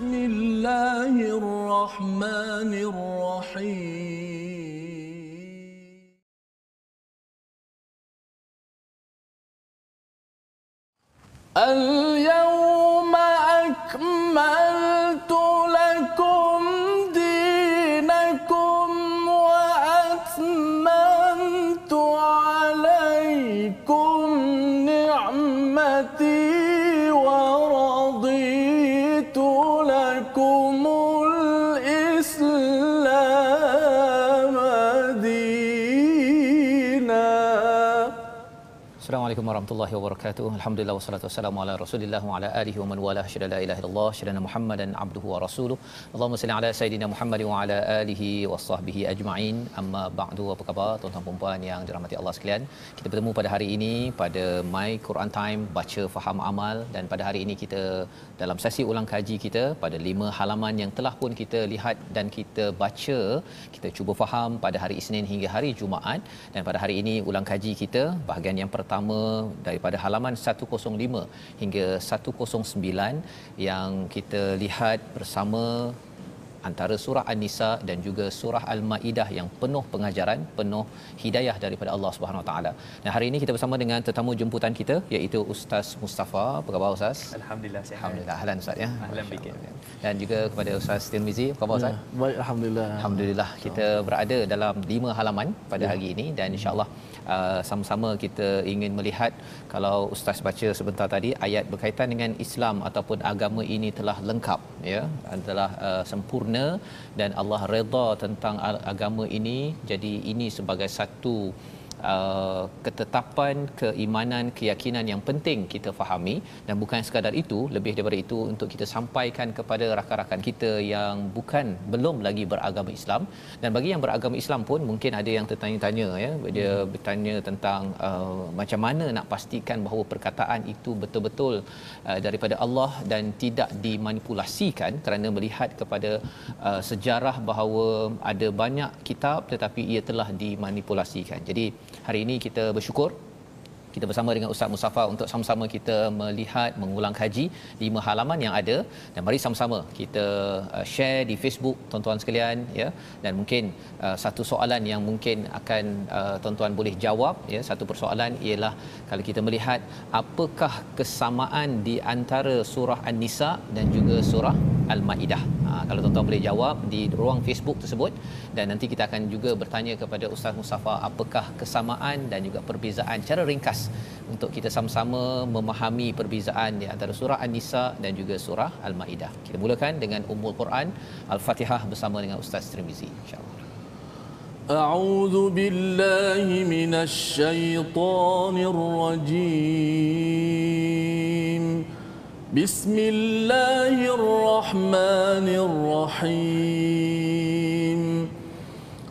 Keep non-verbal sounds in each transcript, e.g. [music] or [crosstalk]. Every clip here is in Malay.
بسم الله الرحمن الرحيم. اليوم أكملت warahmatullahi wabarakatuh. Alhamdulillah wassalatu wassalamu ala Rasulillah wa ala alihi wa man wala syada la ilaha illallah syadana Muhammadan abduhu wa rasuluh. Allahumma salli ala sayidina Muhammad wa ala alihi wa sahbihi ajma'in. Amma ba'du. Apa khabar tuan-tuan dan puan yang dirahmati Allah sekalian? Kita bertemu pada hari ini pada My Quran Time baca faham amal dan pada hari ini kita dalam sesi ulang kaji kita pada lima halaman yang telah pun kita lihat dan kita baca, kita cuba faham pada hari Isnin hingga hari Jumaat dan pada hari ini ulang kaji kita bahagian yang pertama daripada halaman 105 hingga 109 yang kita lihat bersama antara surah An-Nisa dan juga surah Al-Maidah yang penuh pengajaran, penuh hidayah daripada Allah Subhanahu Wa Taala. Dan hari ini kita bersama dengan tetamu jemputan kita iaitu Ustaz Mustafa. Apa khabar Ustaz? Alhamdulillah sihat. Alhamdulillah. Ahlan Ustaz ya. Ahlan. Dan juga kepada Ustaz Tirmizi. Apa khabar Ustaz? Ya, baik Alhamdulillah Alhamdulillah kita berada dalam lima halaman pada hari ini dan insyaallah uh, sama-sama kita ingin melihat. Kalau ustaz baca sebentar tadi ayat berkaitan dengan Islam ataupun agama ini telah lengkap ya. Adalah uh, sempurna. Dan Allah redha tentang agama ini. Jadi ini sebagai satu uh, ketetapan keimanan keyakinan yang penting kita fahami. Dan bukan sekadar itu lebih daripada itu untuk kita sampaikan kepada rakan-rakan kita yang bukan belum lagi beragama Islam. Dan bagi yang beragama Islam pun mungkin ada yang tertanya-tanya ya. Dia bertanya tentang uh, macam mana nak pastikan bahawa perkataan itu betul-betul uh, daripada Allah dan tidak dimanipulasikan kerana melihat kepada uh, sejarah bahawa ada banyak kitab tetapi ia telah dimanipulasikan. Jadi hari ini kita bersyukur kita bersama dengan Ustaz Mustafa untuk sama-sama kita melihat mengulang kaji lima halaman yang ada. Dan mari sama-sama kita uh, share di Facebook tuan-tuan sekalian ya. Dan mungkin uh, satu soalan yang mungkin akan uh, tuan-tuan boleh jawab ya. Satu persoalan ialah kalau kita melihat apakah kesamaan di antara surah An-Nisa dan juga surah Al-Maidah. Ha, kalau tuan-tuan boleh jawab di ruang Facebook tersebut dan nanti kita akan juga bertanya kepada Ustaz Mustafa apakah kesamaan dan juga perbezaan cara ringkas untuk kita sama-sama memahami perbezaan di antara surah An-Nisa dan juga surah Al-Maidah. Kita mulakan dengan Ummul Quran Al-Fatihah bersama dengan Ustaz Tirmizi insya-Allah. أعوذ بالله من الشيطان الرجيم بسم الله الرحمن الرحيم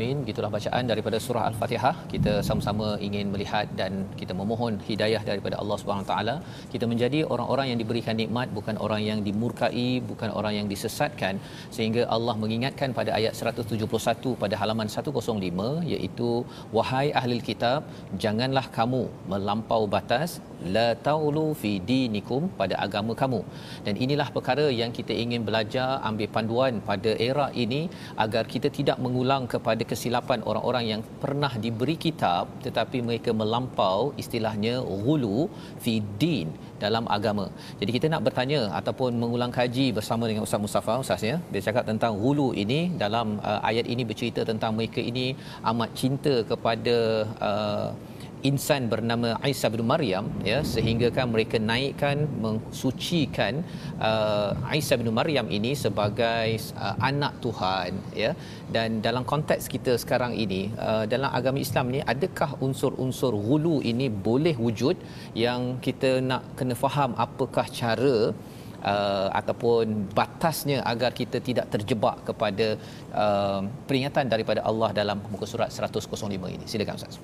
Amin ya rabbal alamin. Gitulah bacaan daripada surah Al-Fatihah. Kita sama-sama ingin melihat dan kita memohon hidayah daripada Allah Subhanahu taala. Kita menjadi orang-orang yang diberikan nikmat, bukan orang yang dimurkai, bukan orang yang disesatkan sehingga Allah mengingatkan pada ayat 171 pada halaman 105 iaitu wahai ahli kitab, janganlah kamu melampau batas la taulu fi dinikum pada agama kamu. Dan inilah perkara yang kita ingin belajar ambil panduan pada era ini agar kita tidak mengulang kepada kesilapan orang-orang yang pernah diberi kitab tetapi mereka melampau istilahnya ghulu fi din dalam agama. Jadi kita nak bertanya ataupun mengulang kaji bersama dengan Ustaz Mustafa Ustaz ya. Dia cakap tentang ghulu ini dalam uh, ayat ini bercerita tentang mereka ini amat cinta kepada uh, insan bernama Isa bin Maryam ya sehingga kan mereka naikkan mensucikan uh, Isa bin Maryam ini sebagai uh, anak Tuhan ya. Dan dalam konteks kita sekarang ini uh, dalam agama Islam ni adakah unsur-unsur ghulu ini boleh wujud yang kita nak kena faham apakah cara uh, ataupun batasnya agar kita tidak terjebak kepada uh, peringatan daripada Allah dalam muka surat 105 ini? Silakan ustaz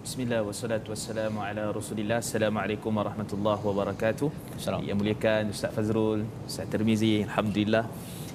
Bismillah wassalatu wassalamu ala Rasulillah. Assalamualaikum warahmatullahi wabarakatuh. Assalamualaikum. Yang muliakan Ustaz Fazrul, Ustaz Tirmizi, alhamdulillah.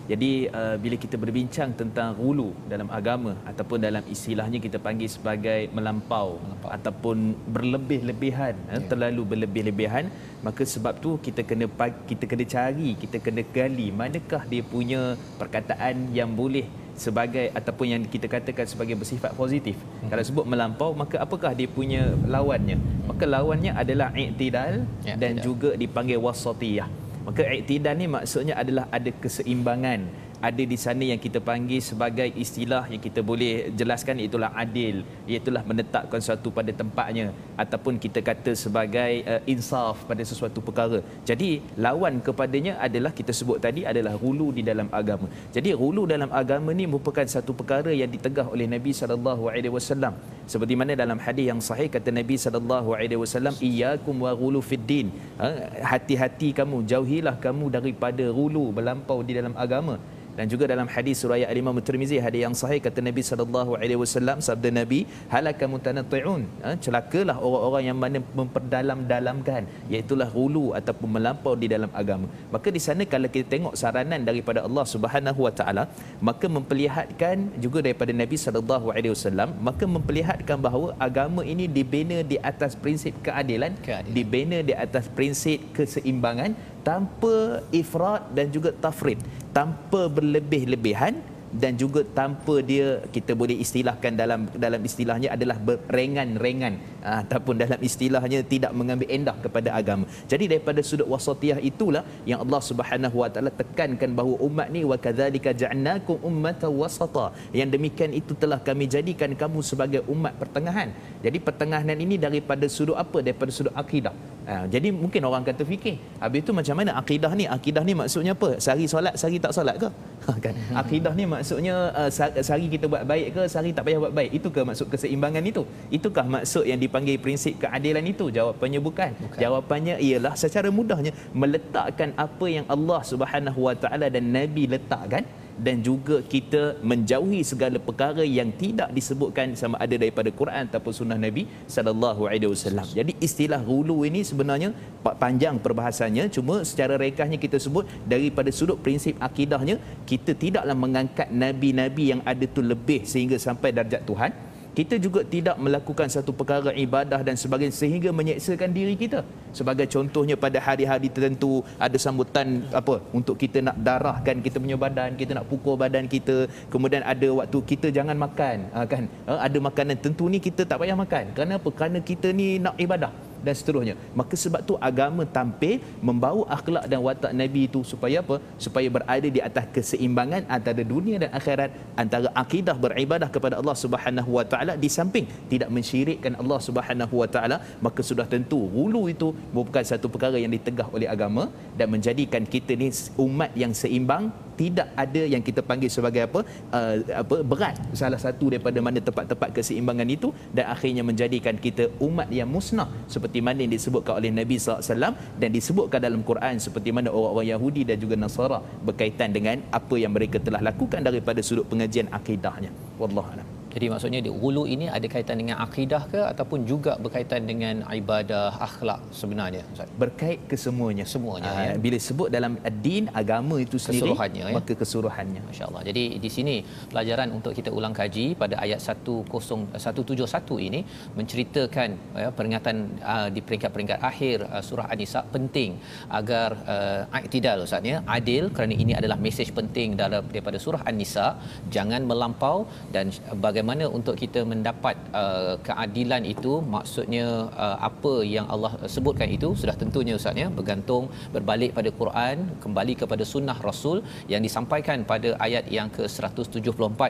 Jadi uh, bila kita berbincang tentang hulu dalam agama ataupun dalam istilahnya kita panggil sebagai melampau, melampau. ataupun berlebih-lebihan, yeah. eh, terlalu berlebih-lebihan, maka sebab tu kita kena kita kena cari, kita kena gali manakah dia punya perkataan yang boleh sebagai ataupun yang kita katakan sebagai bersifat positif. Hmm. Kalau sebut melampau maka apakah dia punya lawannya? Maka lawannya adalah i'tidal ya, dan tidak. juga dipanggil wasatiyah. Maka i'tidal ni maksudnya adalah ada keseimbangan ada di sana yang kita panggil sebagai istilah yang kita boleh jelaskan itulah adil. Iaitulah menetapkan sesuatu pada tempatnya ataupun kita kata sebagai uh, insaf pada sesuatu perkara. Jadi lawan kepadanya adalah kita sebut tadi adalah hulu di dalam agama. Jadi hulu dalam agama ni merupakan satu perkara yang ditegah oleh Nabi sallallahu alaihi wasallam. Seperti mana dalam hadis yang sahih kata Nabi sallallahu alaihi wasallam iyyakum wa ghulu fid din. Ha, hati-hati kamu jauhilah kamu daripada hulu melampau di dalam agama dan juga dalam hadis surah Al-Imam Tirmizi hadis yang sahih kata Nabi sallallahu alaihi wasallam sabda Nabi halaka mutanatti'un. Ha, celakalah orang-orang yang mana memperdalam-dalamkan iaitu hulu ataupun melampau di dalam agama. Maka di sana kalau kita tengok saranan daripada Allah Subhanahu wa taala maka memperlihatkan juga daripada Nabi sallallahu alaihi wasallam maka memperlihatkan bahawa agama ini dibina di atas prinsip keadilan, keadilan. dibina di atas prinsip keseimbangan tanpa ifrat dan juga tafrid tanpa berlebih-lebihan dan juga tanpa dia kita boleh istilahkan dalam dalam istilahnya adalah berengan-rengan ah, ataupun dalam istilahnya tidak mengambil endah kepada agama. Jadi daripada sudut wasatiyah itulah yang Allah Subhanahu Wa Taala tekankan bahawa umat ni wa kadzalika ja'alnakum ummatan wasata. Yang demikian itu telah kami jadikan kamu sebagai umat pertengahan. Jadi pertengahan ini daripada sudut apa? Daripada sudut akidah. Ha, jadi mungkin orang kata fikir, habis itu macam mana akidah ni? Akidah ni maksudnya apa? Sehari solat, sehari tak solat ke? Ha, [laughs] kan? Akidah ni maksudnya uh, sehari kita buat baik ke, sehari tak payah buat baik. Itu ke maksud keseimbangan itu? Itukah maksud yang dipanggil prinsip keadilan itu? Jawapannya bukan. bukan. Jawapannya ialah secara mudahnya meletakkan apa yang Allah Subhanahu Wa Taala dan Nabi letakkan dan juga kita menjauhi segala perkara yang tidak disebutkan sama ada daripada Quran ataupun sunnah Nabi sallallahu alaihi wasallam. Jadi istilah hulu ini sebenarnya panjang perbahasannya cuma secara rekahnya kita sebut daripada sudut prinsip akidahnya kita tidaklah mengangkat nabi-nabi yang ada tu lebih sehingga sampai darjat Tuhan kita juga tidak melakukan satu perkara ibadah dan sebagainya sehingga menyeksakan diri kita. Sebagai contohnya pada hari-hari tertentu ada sambutan apa untuk kita nak darahkan kita punya badan kita nak pukul badan kita. Kemudian ada waktu kita jangan makan ha, kan? Ha, ada makanan tentu ni kita tak payah makan. Kenapa? Kerana kita ni nak ibadah dan seterusnya. Maka sebab tu agama tampil membawa akhlak dan watak Nabi itu supaya apa? Supaya berada di atas keseimbangan antara dunia dan akhirat, antara akidah beribadah kepada Allah Subhanahu Wa Taala di samping tidak mensyirikkan Allah Subhanahu Wa Taala, maka sudah tentu hulu itu merupakan satu perkara yang ditegah oleh agama dan menjadikan kita ni umat yang seimbang tidak ada yang kita panggil sebagai apa uh, apa berat. Salah satu daripada mana tempat-tempat keseimbangan itu dan akhirnya menjadikan kita umat yang musnah. Seperti mana yang disebutkan oleh Nabi SAW dan disebutkan dalam Quran seperti mana orang-orang Yahudi dan juga Nasara berkaitan dengan apa yang mereka telah lakukan daripada sudut pengajian akidahnya. Wallahu a'lam jadi maksudnya di hulu ini ada kaitan dengan akidah ke ataupun juga berkaitan dengan ibadah akhlak sebenarnya Ustaz? Berkait kesemuanya. Semuanya. Ah, ya. Bila sebut dalam din agama itu sendiri keseluruhannya ya. maka keseluruhannya. Masya-Allah. Jadi di sini pelajaran untuk kita ulang kaji pada ayat 10171 ini menceritakan ya, peringatan uh, di peringkat-peringkat akhir uh, surah An-Nisa penting agar uh, iktidal Ustaz ya, adil kerana ini adalah mesej penting dalam daripada surah An-Nisa jangan melampau dan bagaimana mana untuk kita mendapat uh, keadilan itu? Maksudnya uh, apa yang Allah sebutkan itu? Sudah tentunya ustaz ya. Bergantung berbalik pada Quran kembali kepada sunnah Rasul yang disampaikan pada ayat yang ke-174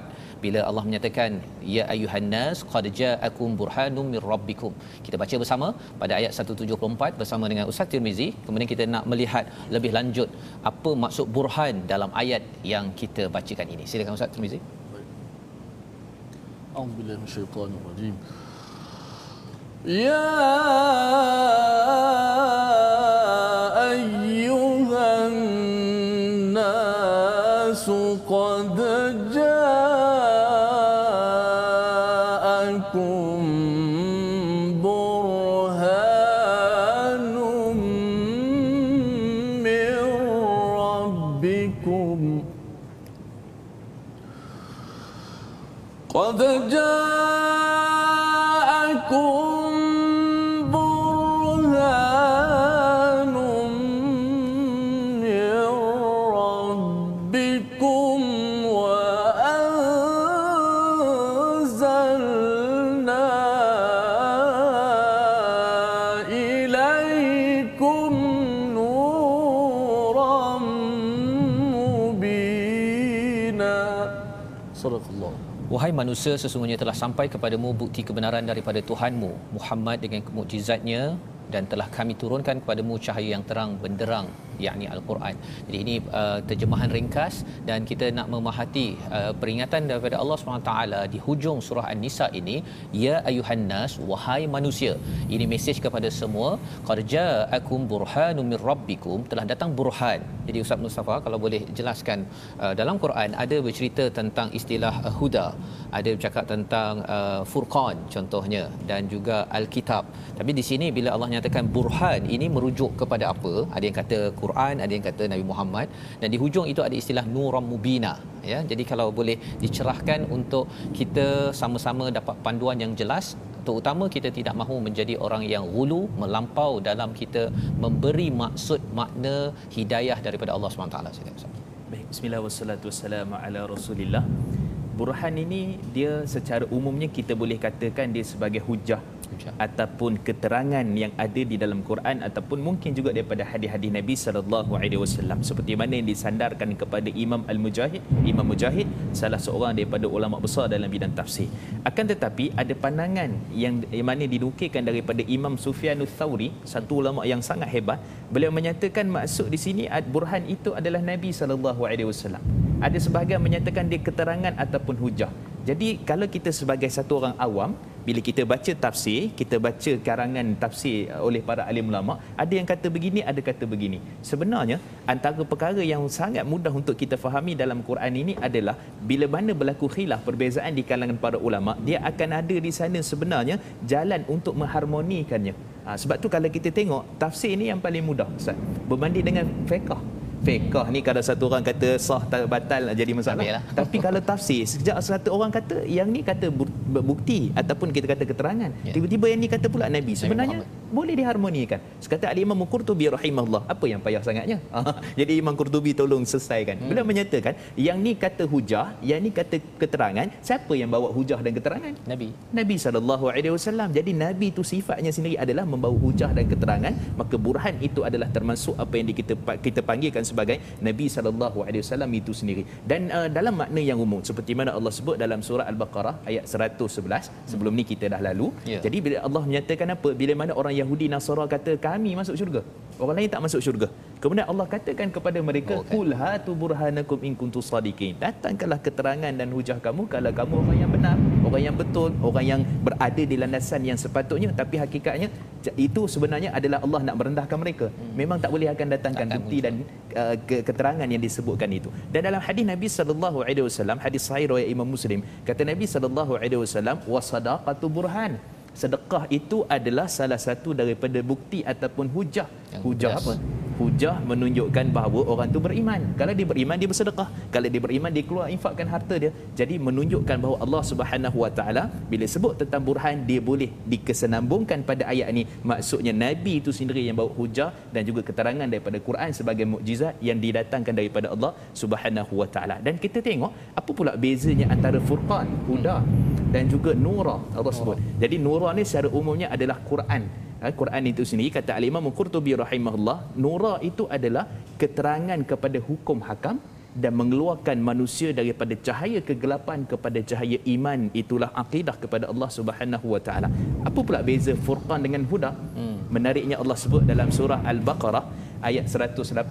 bila Allah menyatakan ya ayuhan nas qad ja'akum burhanum mir rabbikum. Kita baca bersama pada ayat 174 bersama dengan Ustaz Tirmizi. Kemudian kita nak melihat lebih lanjut apa maksud burhan dalam ayat yang kita bacakan ini. Silakan Ustaz Tirmizi أعوذ بالله من الشيطان الرجيم يا أيها الناس قد Wahai manusia, sesungguhnya telah sampai kepadamu bukti kebenaran daripada Tuhanmu, Muhammad dengan mukjizatnya dan telah kami turunkan kepadamu cahaya yang terang benderang yakni al-Quran. Jadi ini uh, terjemahan ringkas dan kita nak memahati uh, peringatan daripada Allah SWT di hujung surah An-Nisa ini, ya ayuhan nas wahai manusia. Ini mesej kepada semua, qad ja'akum burhanum mir rabbikum, telah datang burhan. Jadi Ustaz Mustafa kalau boleh jelaskan uh, dalam Quran ada bercerita tentang istilah uh, huda, ada bercakap tentang uh, furqan contohnya dan juga al-kitab. Tapi di sini bila Allah nyatakan burhan ini merujuk kepada apa? Ada yang kata Quran, ada yang kata Nabi Muhammad dan di hujung itu ada istilah nuram mubina ya. Jadi kalau boleh dicerahkan untuk kita sama-sama dapat panduan yang jelas terutama kita tidak mahu menjadi orang yang gulu melampau dalam kita memberi maksud makna hidayah daripada Allah SWT. Baik, wassalamu ala rasulillah. Burhan ini dia secara umumnya kita boleh katakan dia sebagai Hujah. Ataupun keterangan yang ada di dalam Quran ataupun mungkin juga daripada hadis-hadis Nabi sallallahu alaihi wasallam. Seperti mana yang disandarkan kepada Imam Al-Mujahid Imam Mujahid salah seorang daripada ulama besar dalam bidang tafsir. Akan tetapi ada pandangan yang, yang mana dinukilkan daripada Imam Sufyanus Thauri satu ulama yang sangat hebat beliau menyatakan maksud di sini burhan itu adalah Nabi sallallahu alaihi wasallam. Ada sebahagian menyatakan dia keterangan ataupun hujah jadi kalau kita sebagai satu orang awam bila kita baca tafsir, kita baca karangan tafsir uh, oleh para alim ulama, ada yang kata begini, ada kata begini. Sebenarnya antara perkara yang sangat mudah untuk kita fahami dalam Quran ini adalah bila mana berlaku khilaf perbezaan di kalangan para ulama, dia akan ada di sana sebenarnya jalan untuk mengharmonikannya. Ha, sebab tu kalau kita tengok tafsir ini yang paling mudah Ustaz. Berbanding dengan fiqh fiqh ni kalau satu orang kata sah tak batal jadi masalah. Ambil lah. [laughs] Tapi kalau tafsir sejak satu orang kata yang ni kata bu- bukti ataupun kita kata keterangan. Ya. Tiba-tiba yang ni kata pula Nabi. Sebenarnya Muhammad. boleh diharmonikan. Sekata Ali Imam Qurtubi rahimahullah, apa yang payah sangatnya? [laughs] jadi Imam Qurtubi tolong selesaikan. Hmm. Beliau menyatakan yang ni kata hujah, yang ni kata keterangan, siapa yang bawa hujah dan keterangan? Nabi. Nabi sallallahu alaihi wasallam. Jadi nabi itu sifatnya sendiri adalah membawa hujah dan keterangan, maka burhan itu adalah termasuk apa yang kita kita panggilkan sebagai Nabi sallallahu alaihi wasallam itu sendiri. Dan uh, dalam makna yang umum seperti mana Allah sebut dalam surah Al-Baqarah ayat 111, sebelum ni kita dah lalu. Ya. Jadi bila Allah menyatakan apa? Bila mana orang Yahudi Nasara kata kami masuk syurga. Orang lain tak masuk syurga. Kemudian Allah katakan kepada mereka, Oh. "Qul hatu burhanakum in kuntum sadiqin." Datangkanlah keterangan dan hujah kamu kalau kamu orang yang benar, orang yang betul, orang yang berada di landasan yang sepatutnya tapi hakikatnya itu sebenarnya adalah Allah nak merendahkan mereka. Memang tak boleh akan datangkan Takkan bukti muncul. dan uh, ke- keterangan yang disebutkan itu. Dan dalam hadis Nabi sallallahu alaihi wasallam, hadis sahih riwayat Imam Muslim, kata Nabi sallallahu alaihi wasallam, "Wa sadaqatu burhan." Sedekah itu adalah salah satu daripada bukti ataupun hujah. Yang hujah apa? Hujah menunjukkan bahawa orang tu beriman. Kalau dia beriman dia bersedekah. Kalau dia beriman dia keluar infakkan harta dia. Jadi menunjukkan bahawa Allah Subhanahu Wa Taala bila sebut tentang burhan dia boleh dikesenambungkan pada ayat ini. Maksudnya nabi itu sendiri yang bawa hujah dan juga keterangan daripada Quran sebagai mukjizat yang didatangkan daripada Allah Subhanahu Wa Taala. Dan kita tengok apa pula bezanya antara furqan, huda dan juga nura Allah sebut. Jadi nura ni secara umumnya adalah Quran. Ha, Quran itu sendiri kata Al-Imam Qurtubi rahimahullah, nura itu adalah keterangan kepada hukum hakam dan mengeluarkan manusia daripada cahaya kegelapan kepada cahaya iman itulah akidah kepada Allah Subhanahu wa taala. Apa pula beza Furqan dengan Huda? Hmm. Menariknya Allah sebut dalam surah Al-Baqarah ayat 185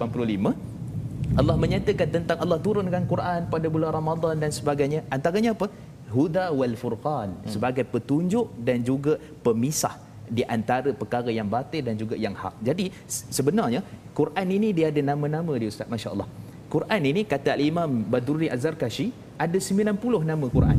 Allah menyatakan tentang Allah turunkan Quran pada bulan Ramadan dan sebagainya. Antaranya apa? Huda wal Furqan hmm. sebagai petunjuk dan juga pemisah di antara perkara yang batil dan juga yang hak. Jadi sebenarnya Quran ini dia ada nama-nama dia Ustaz Masya-Allah. Quran ini kata Imam Badruddin Az-Zarkashi ada 90 nama Quran.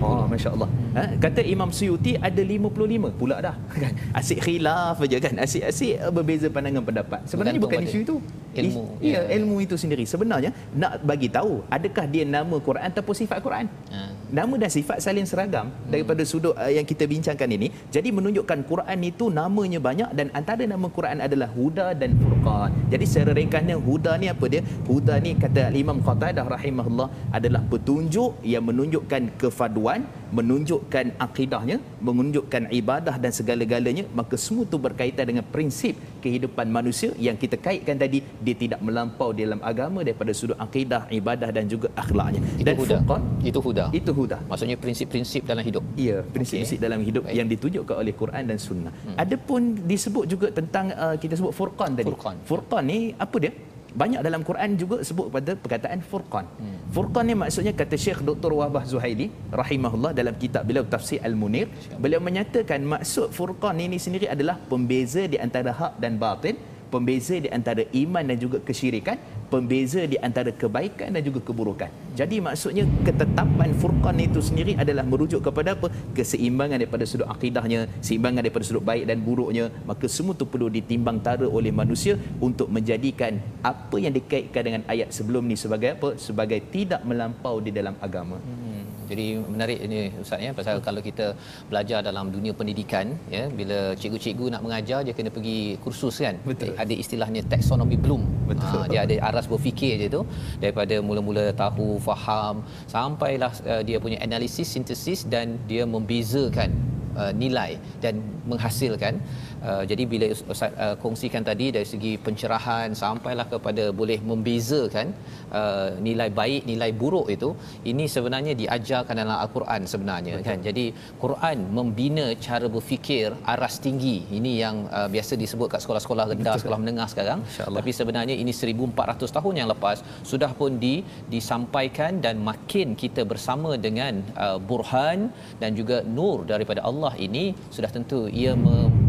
Oh, Masya Allah. Ha? Kata Imam Suyuti ada 55 pula dah. [laughs] Kan? Asyik khilaf aja kan. Asyik-asyik berbeza pandangan pendapat. Sebenarnya bukan isu itu. Ilmu. Ya, ya, ilmu itu sendiri. Sebenarnya nak bagi tahu adakah dia nama Quran ataupun sifat Quran. Ha. Nama dan sifat saling seragam hmm. daripada sudut uh, yang kita bincangkan ini. Jadi menunjukkan Quran itu namanya banyak dan antara nama Quran adalah Huda dan Furqan. Jadi secara ringkasnya Huda ni apa dia? Huda ni kata Imam Qatadah rahimahullah adalah petunjuk yang menunjukkan kefaduan menunjukkan akidahnya menunjukkan ibadah dan segala-galanya maka semua itu berkaitan dengan prinsip kehidupan manusia yang kita kaitkan tadi dia tidak melampau dalam agama daripada sudut akidah ibadah dan juga akhlaknya dan itu huda furqan, itu huda itu huda maksudnya prinsip-prinsip dalam hidup iya prinsip-prinsip okay. dalam hidup Baik. yang ditunjukkan oleh Quran dan sunnah hmm. adapun disebut juga tentang uh, kita sebut furqan tadi furqan. furqan ni apa dia banyak dalam Quran juga sebut pada perkataan furqan. Hmm. Furqan ni maksudnya kata Syekh Dr. Wahbah Zuhaili rahimahullah dalam kitab beliau tafsir Al-Munir, beliau menyatakan maksud furqan ini sendiri adalah pembeza di antara hak dan batin pembeza di antara iman dan juga kesyirikan, pembeza di antara kebaikan dan juga keburukan. Jadi maksudnya ketetapan furqan itu sendiri adalah merujuk kepada apa? Keseimbangan daripada sudut akidahnya, seimbangan daripada sudut baik dan buruknya. Maka semua itu perlu ditimbang tara oleh manusia untuk menjadikan apa yang dikaitkan dengan ayat sebelum ni sebagai apa? Sebagai tidak melampau di dalam agama. Hmm. Jadi menarik ini ustaz ya pasal kalau kita belajar dalam dunia pendidikan ya bila cikgu-cikgu nak mengajar dia kena pergi kursus kan. Betul. Ada istilahnya taxonomy bloom. Betul. Ha, dia ada aras berfikir je tu daripada mula-mula tahu faham sampailah uh, dia punya analisis sintesis dan dia membezakan uh, nilai dan menghasilkan Uh, jadi bila Ustaz uh, kongsikan tadi dari segi pencerahan sampailah kepada boleh membezakan uh, nilai baik nilai buruk itu ini sebenarnya diajarkan dalam al-Quran sebenarnya Betul. kan. Jadi Quran membina cara berfikir aras tinggi. Ini yang uh, biasa disebut kat sekolah-sekolah rendah, Betul. sekolah menengah sekarang. Tapi sebenarnya ini 1400 tahun yang lepas sudah pun di disampaikan dan makin kita bersama dengan uh, burhan dan juga nur daripada Allah ini sudah tentu ia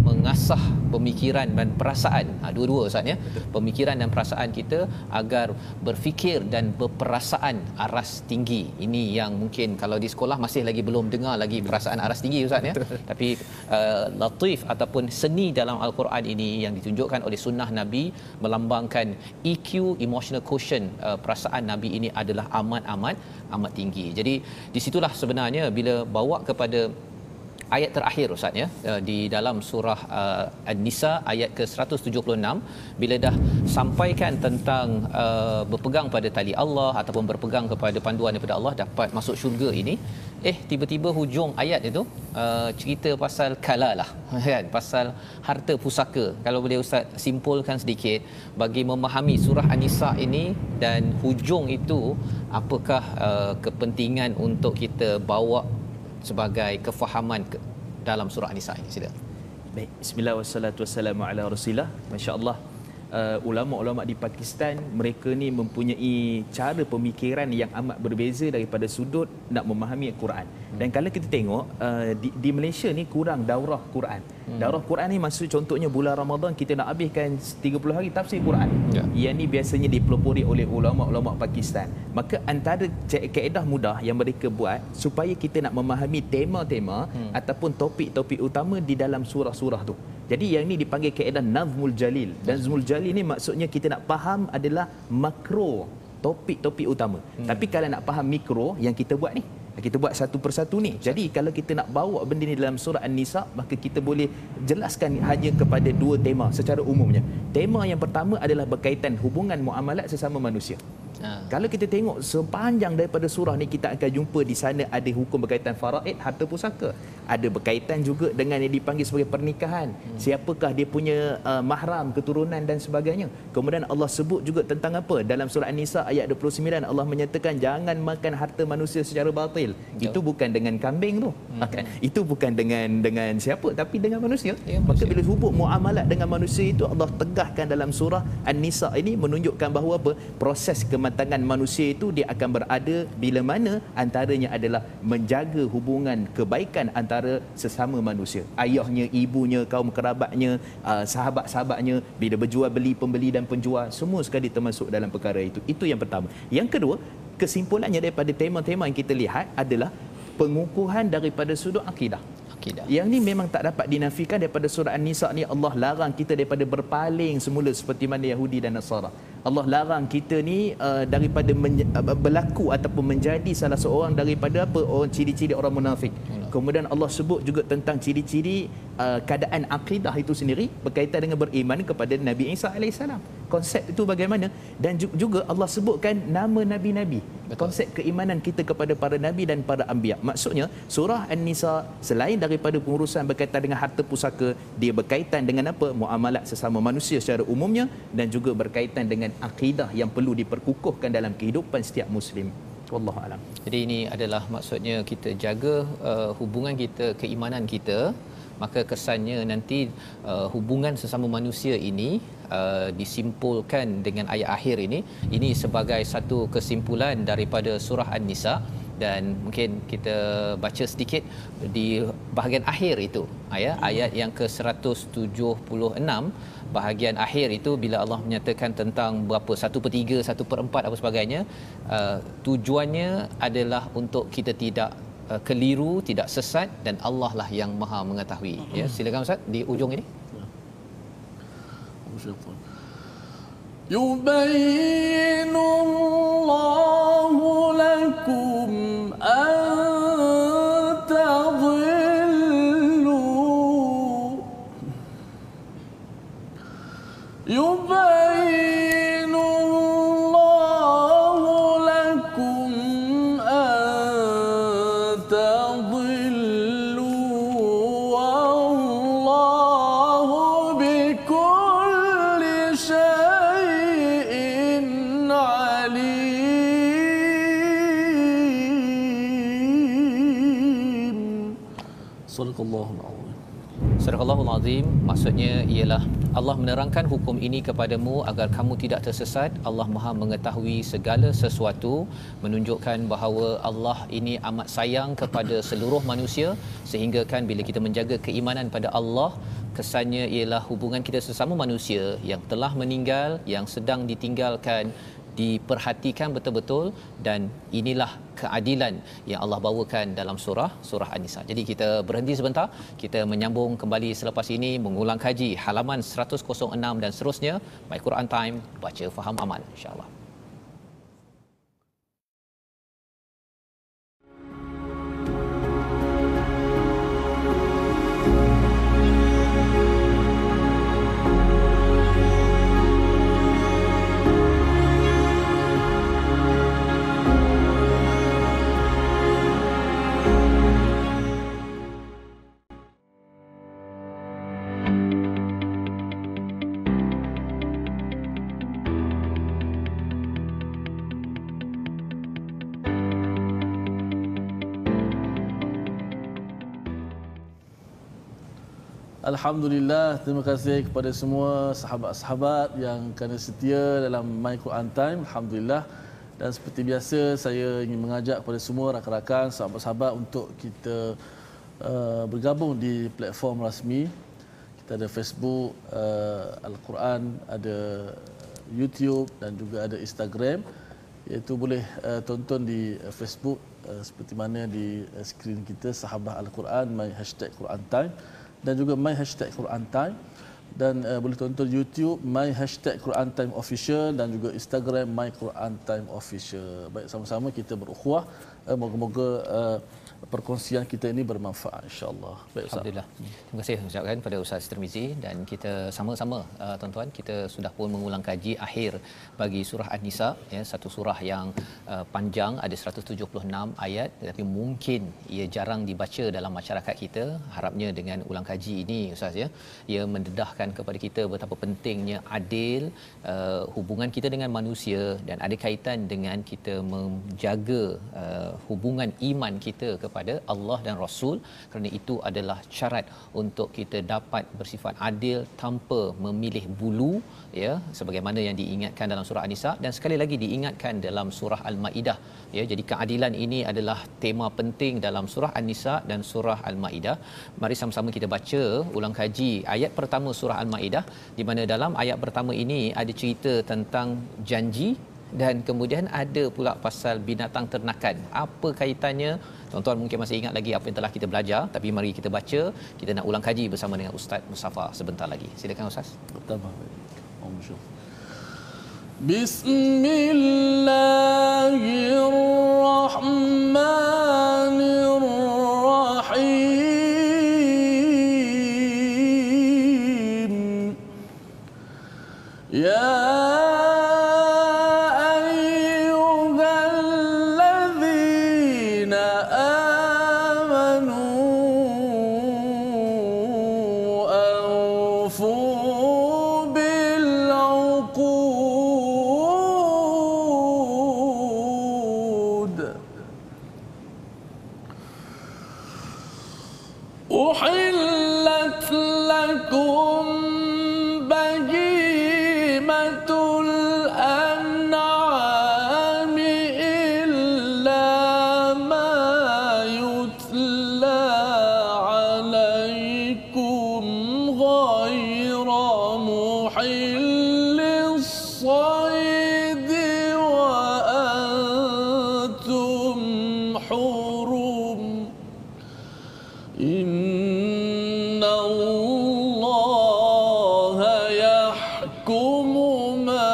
mengasah pemikiran dan perasaan. Ha, dua-dua Ustaz ya. Pemikiran dan perasaan kita agar berfikir dan berperasaan aras tinggi. Ini yang mungkin kalau di sekolah masih lagi belum dengar lagi perasaan aras tinggi Ustaz ya. Tapi uh, latif ataupun seni dalam al-Quran ini yang ditunjukkan oleh sunnah Nabi melambangkan EQ emotional quotient uh, perasaan Nabi ini adalah amat-amat amat tinggi. Jadi disitulah sebenarnya bila bawa kepada ayat terakhir ustaz ya. Uh, di dalam surah uh, An-Nisa ayat ke-176 bila dah sampaikan tentang uh, berpegang pada tali Allah ataupun berpegang kepada panduan daripada Allah dapat masuk syurga ini eh tiba-tiba hujung ayat itu uh, cerita pasal kala lah [laughs] kan? Pasal harta pusaka. Kalau boleh ustaz simpulkan sedikit bagi memahami surah An-Nisa ini dan hujung itu apakah uh, kepentingan untuk kita bawa sebagai kefahaman ke, dalam surah An-Nisa ini sila. Baik, bismillah wassalatu wassalamu ala Rasulillah. Masya-Allah. Uh, ulama-ulama di Pakistan mereka ni mempunyai cara pemikiran yang amat berbeza daripada sudut nak memahami Al-Quran. Dan kalau kita tengok uh, di, di Malaysia ni kurang daurah Quran. Hmm. Daurah Quran ni maksud contohnya bulan Ramadan kita nak habiskan 30 hari tafsir Quran. Ya. Yang ni biasanya dipelopori oleh ulama-ulama Pakistan. Maka antara kaedah mudah yang mereka buat supaya kita nak memahami tema-tema hmm. ataupun topik-topik utama di dalam surah-surah tu. Jadi yang ni dipanggil kaedah Nazmul Jalil. Dan Nazmul Jalil ni maksudnya kita nak faham adalah makro topik-topik utama. Hmm. Tapi kalau nak faham mikro yang kita buat ni, kita buat satu persatu ni. Jadi kalau kita nak bawa benda ni dalam surah An-Nisa, maka kita boleh jelaskan hanya kepada dua tema secara umumnya. Tema yang pertama adalah berkaitan hubungan muamalat sesama manusia. Ha. Kalau kita tengok sepanjang daripada surah ni kita akan jumpa di sana ada hukum berkaitan faraid harta pusaka. Ada berkaitan juga dengan yang dipanggil sebagai pernikahan. Hmm. Siapakah dia punya uh, mahram, keturunan dan sebagainya. Kemudian Allah sebut juga tentang apa? Dalam surah An-Nisa ayat 29 Allah menyatakan jangan makan harta manusia secara batil. Betul. Itu bukan dengan kambing tu. Hmm. Kan? Itu bukan dengan dengan siapa tapi dengan manusia. Ya, Maka bila hubung muamalat dengan manusia itu Allah tegahkan dalam surah An-Nisa ini menunjukkan bahawa apa? Proses kematangan manusia itu dia akan berada bila mana antaranya adalah menjaga hubungan kebaikan antara sesama manusia. Ayahnya, ibunya, kaum kerabatnya, uh, sahabat-sahabatnya bila berjual beli pembeli dan penjual semua sekali termasuk dalam perkara itu. Itu yang pertama. Yang kedua, kesimpulannya daripada tema-tema yang kita lihat adalah pengukuhan daripada sudut akidah akidah. Yang ni memang tak dapat dinafikan daripada surah An-Nisa ni Allah larang kita daripada berpaling semula seperti mana Yahudi dan Nasara. Allah larang kita ni uh, daripada men- uh, berlaku ataupun menjadi salah seorang daripada apa orang ciri-ciri orang munafik. Kemudian Allah sebut juga tentang ciri-ciri uh, keadaan akidah itu sendiri berkaitan dengan beriman kepada Nabi Isa alaihissalam. Konsep itu bagaimana? Dan juga Allah sebutkan nama nabi-nabi. Konsep keimanan kita kepada para nabi dan para anbiya. Maksudnya surah An-Nisa selain daripada pengurusan berkaitan dengan harta pusaka, dia berkaitan dengan apa? Muamalat sesama manusia secara umumnya dan juga berkaitan dengan akidah yang perlu diperkukuhkan dalam kehidupan setiap muslim wallahu alam. Jadi ini adalah maksudnya kita jaga uh, hubungan kita, keimanan kita, maka kesannya nanti uh, hubungan sesama manusia ini uh, disimpulkan dengan ayat akhir ini. Ini sebagai satu kesimpulan daripada surah An-Nisa. Dan mungkin kita baca sedikit di bahagian akhir itu ayat ayat yang ke-176 bahagian akhir itu bila Allah menyatakan tentang berapa satu per tiga, satu per empat apa sebagainya uh, tujuannya adalah untuk kita tidak uh, keliru, tidak sesat dan Allah lah yang maha mengetahui. Ya silakan ustaz di ujung ini يبين الله لكم أن Azim maksudnya ialah Allah menerangkan hukum ini kepadamu agar kamu tidak tersesat. Allah Maha mengetahui segala sesuatu, menunjukkan bahawa Allah ini amat sayang kepada seluruh manusia sehingga kan bila kita menjaga keimanan pada Allah, kesannya ialah hubungan kita sesama manusia yang telah meninggal, yang sedang ditinggalkan diperhatikan betul-betul dan inilah keadilan yang Allah bawakan dalam surah surah An-Nisa. Jadi kita berhenti sebentar, kita menyambung kembali selepas ini mengulang kaji halaman 106 dan seterusnya My Quran Time baca faham amal insya-Allah. Alhamdulillah, terima kasih kepada semua sahabat-sahabat yang kerana setia dalam My Quran Time. Alhamdulillah. Dan seperti biasa, saya ingin mengajak kepada semua rakan-rakan, sahabat-sahabat untuk kita uh, bergabung di platform rasmi. Kita ada Facebook, uh, Al-Quran, ada YouTube dan juga ada Instagram. Iaitu boleh uh, tonton di uh, Facebook uh, seperti mana di uh, skrin kita, Sahabat Al-Quran, My Hashtag Quran Time dan juga my hashtag Quran Time dan uh, boleh tonton YouTube my hashtag Quran Time Official dan juga Instagram my Quran Time Official. Baik sama-sama kita berukhuwah. Uh, moga-moga uh, perkongsian kita ini bermanfaat insya-Allah. Baik Ustaz. Alhamdulillah. Terima kasih ucapkan pada Ustaz Tirmizi dan kita sama-sama uh, tuan-tuan kita sudah pun mengulang kaji akhir bagi surah An-Nisa ya satu surah yang uh, panjang ada 176 ayat tetapi mungkin ia jarang dibaca dalam masyarakat kita. Harapnya dengan ulang kaji ini Ustaz ya ia mendedahkan kepada kita betapa pentingnya adil uh, hubungan kita dengan manusia dan ada kaitan dengan kita menjaga uh, hubungan iman kita kepada Allah dan Rasul kerana itu adalah syarat untuk kita dapat bersifat adil tanpa memilih bulu ya sebagaimana yang diingatkan dalam surah An-Nisa dan sekali lagi diingatkan dalam surah Al-Maidah ya. Jadi keadilan ini adalah tema penting dalam surah An-Nisa dan surah Al-Maidah. Mari sama-sama kita baca ulang kaji ayat pertama surah Al-Maidah di mana dalam ayat pertama ini ada cerita tentang janji dan kemudian ada pula pasal binatang ternakan apa kaitannya Tuan-tuan mungkin masih ingat lagi apa yang telah kita belajar tapi mari kita baca kita nak ulang kaji bersama dengan Ustaz Mustafa sebentar lagi. Silakan Ustaz. Bismillahirrahmanirrahim. إن الله يحكم ما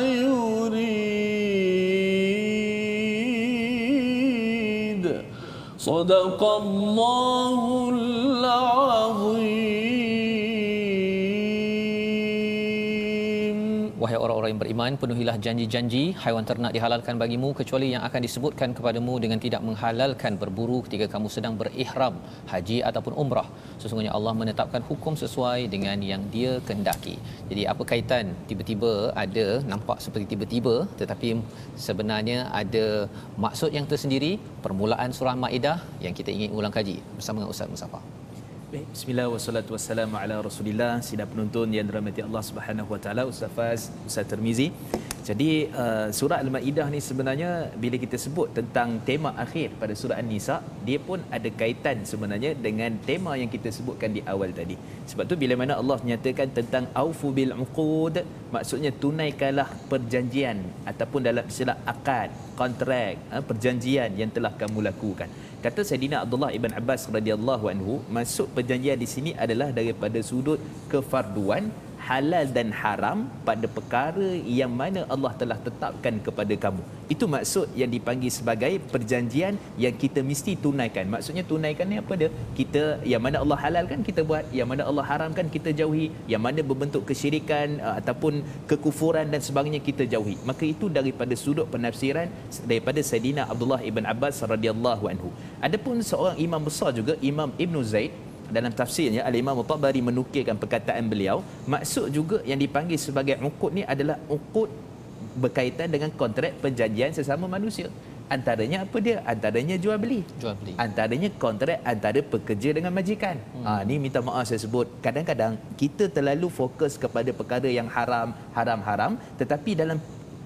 يريد. صدق الله beriman penuhilah janji-janji. Haiwan ternak dihalalkan bagimu kecuali yang akan disebutkan kepadamu dengan tidak menghalalkan berburu ketika kamu sedang berihram haji ataupun umrah. Sesungguhnya Allah menetapkan hukum sesuai dengan yang dia kendaki jadi apa kaitan? Tiba-tiba ada nampak seperti tiba-tiba tetapi sebenarnya ada maksud yang tersendiri permulaan surah maidah yang kita ingin ulang kaji bersama dengan Ustaz Musafa Bismillah wassalatu wassalamu ala Rasulillah. Sidang penonton yang dirahmati Allah Subhanahu wa taala, Ustaz Faz, Ustaz Termizi. Jadi uh, surah Al-Maidah ni sebenarnya bila kita sebut tentang tema akhir pada surah An-Nisa, dia pun ada kaitan sebenarnya dengan tema yang kita sebutkan di awal tadi. Sebab tu bila mana Allah menyatakan tentang aufu bil uqud, maksudnya tunaikanlah perjanjian ataupun dalam istilah akad, kontrak, uh, perjanjian yang telah kamu lakukan. Kata Saidina Abdullah ibn Abbas radhiyallahu anhu, masuk perjanjian di sini adalah daripada sudut kefarduan halal dan haram pada perkara yang mana Allah telah tetapkan kepada kamu. Itu maksud yang dipanggil sebagai perjanjian yang kita mesti tunaikan. Maksudnya tunaikan ni apa dia? Kita yang mana Allah halalkan kita buat, yang mana Allah haramkan kita jauhi, yang mana berbentuk kesyirikan uh, ataupun kekufuran dan sebagainya kita jauhi. Maka itu daripada sudut penafsiran daripada Saidina Abdullah ibn Abbas radhiyallahu anhu. Adapun seorang imam besar juga Imam Ibn Zaid dalam tafsirnya Al-Imam Tabari menukilkan perkataan beliau. Maksud juga yang dipanggil sebagai uqud ni adalah uqud berkaitan dengan kontrak perjanjian sesama manusia. Antaranya apa dia? Antaranya jual beli. Jual beli. Antaranya kontrak antara pekerja dengan majikan. Hmm. ha ni minta maaf saya sebut. Kadang-kadang kita terlalu fokus kepada perkara yang haram haram haram. Tetapi dalam